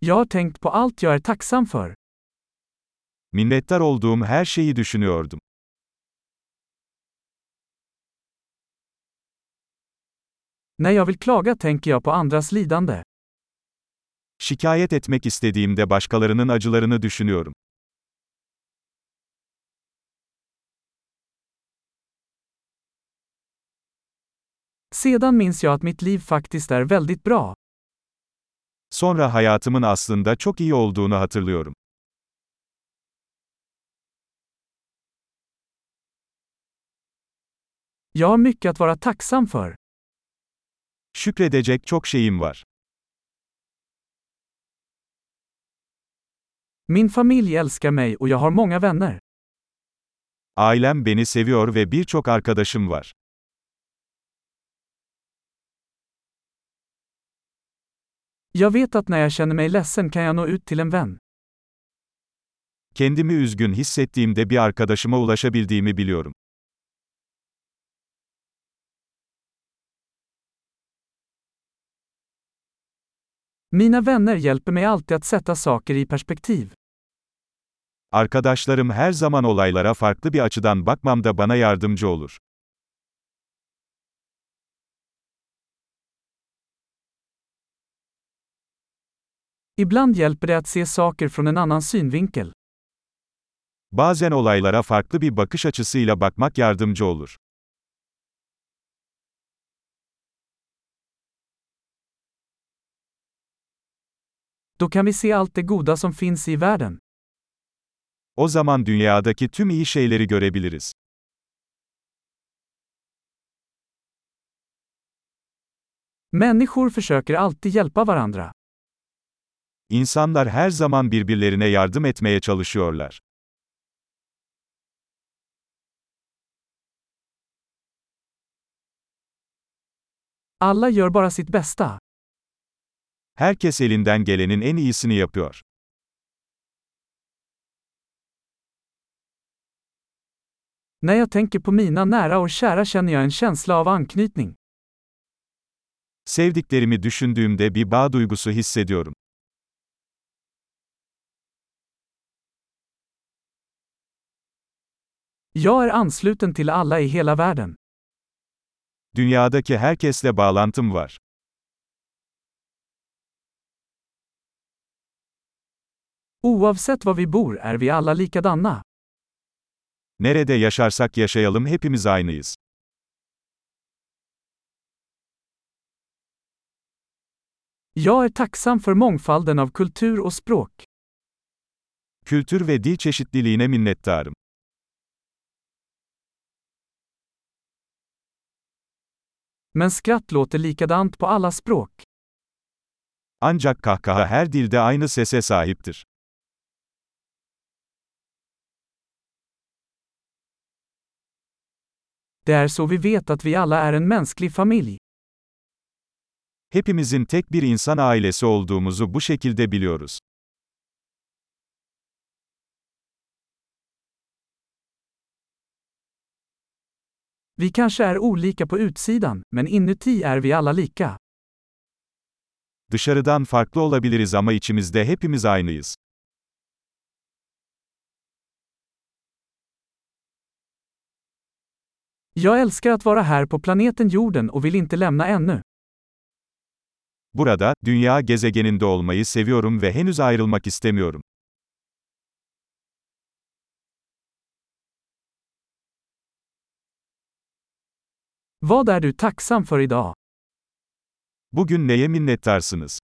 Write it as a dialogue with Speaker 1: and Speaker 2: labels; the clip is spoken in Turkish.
Speaker 1: Jag har tänkt på allt jag är tacksam för.
Speaker 2: Minnettar olduğum her şeyi düşünüyordum.
Speaker 1: När jag vill klaga tänker jag på andras lidande.
Speaker 2: Şikayet etmek istediğimde başkalarının acılarını düşünüyorum.
Speaker 1: Sedan minns jag att mitt liv faktiskt är väldigt bra.
Speaker 2: Sonra hayatımın aslında çok iyi olduğunu hatırlıyorum.
Speaker 1: Jag har mycket att vara tacksam för.
Speaker 2: Şükredecek çok şeyim var.
Speaker 1: Min familj älskar mig och jag har många vänner.
Speaker 2: Ailem beni seviyor ve birçok arkadaşım var.
Speaker 1: Jag vet att när jag känner mig ledsen kan jag nå ut till en vän.
Speaker 2: Kendimi üzgün hissettiğimde bir arkadaşıma ulaşabildiğimi biliyorum.
Speaker 1: Mina vänner hjälper mig alltid att sätta saker i perspektiv.
Speaker 2: Arkadaşlarım her zaman olaylara farklı bir açıdan bakmamda bana yardımcı olur.
Speaker 1: Ibland hjälper det att se saker från en annan synvinkel.
Speaker 2: Bazen olaylara farklı bir bakış açısıyla bakmak yardımcı olur.
Speaker 1: Då kan vi se allt det goda som finns i världen.
Speaker 2: O zaman dünyadaki tüm iyi şeyleri görebiliriz.
Speaker 1: Människor försöker alltid hjälpa varandra.
Speaker 2: İnsanlar her zaman birbirlerine yardım etmeye çalışıyorlar.
Speaker 1: Alla gör bara sitt bästa.
Speaker 2: Herkes elinden gelenin en iyisini yapıyor.
Speaker 1: När jag tänker på mina nära och kära känner jag en känsla av anknytning.
Speaker 2: Sevdiklerimi düşündüğümde bir bağ duygusu hissediyorum.
Speaker 1: Jag är ansluten till alla i hela världen.
Speaker 2: Dünyadaki herkesle bağlantım var.
Speaker 1: Oavsett var vi bor är vi alla likadana.
Speaker 2: Nerede yaşarsak yaşayalım hepimiz aynıyız.
Speaker 1: Jag är tacksam för mångfalden av kultur och språk.
Speaker 2: Kültür ve dil çeşitliliğine minnettarım.
Speaker 1: Men skratt låter likadant på alla språk.
Speaker 2: Ancak kahkaha her dilde aynı sese sahiptir.
Speaker 1: Det är så vi vet att vi alla är en mänsklig familj.
Speaker 2: Hepimizin tek bir insan ailesi olduğumuzu bu şekilde biliyoruz.
Speaker 1: Vi kanske är olika på utsidan, men inuti är vi alla lika.
Speaker 2: Dışarıdan farklı olabiliriz ama içimizde hepimiz aynıyız.
Speaker 1: Jag älskar att vara här på planeten jorden och vill inte lämna ännu.
Speaker 2: Burada, dünya gezegeninde olmayı seviyorum ve henüz ayrılmak istemiyorum.
Speaker 1: Vad är du tacksam för idag?
Speaker 2: Bugün neye minnettarsınız?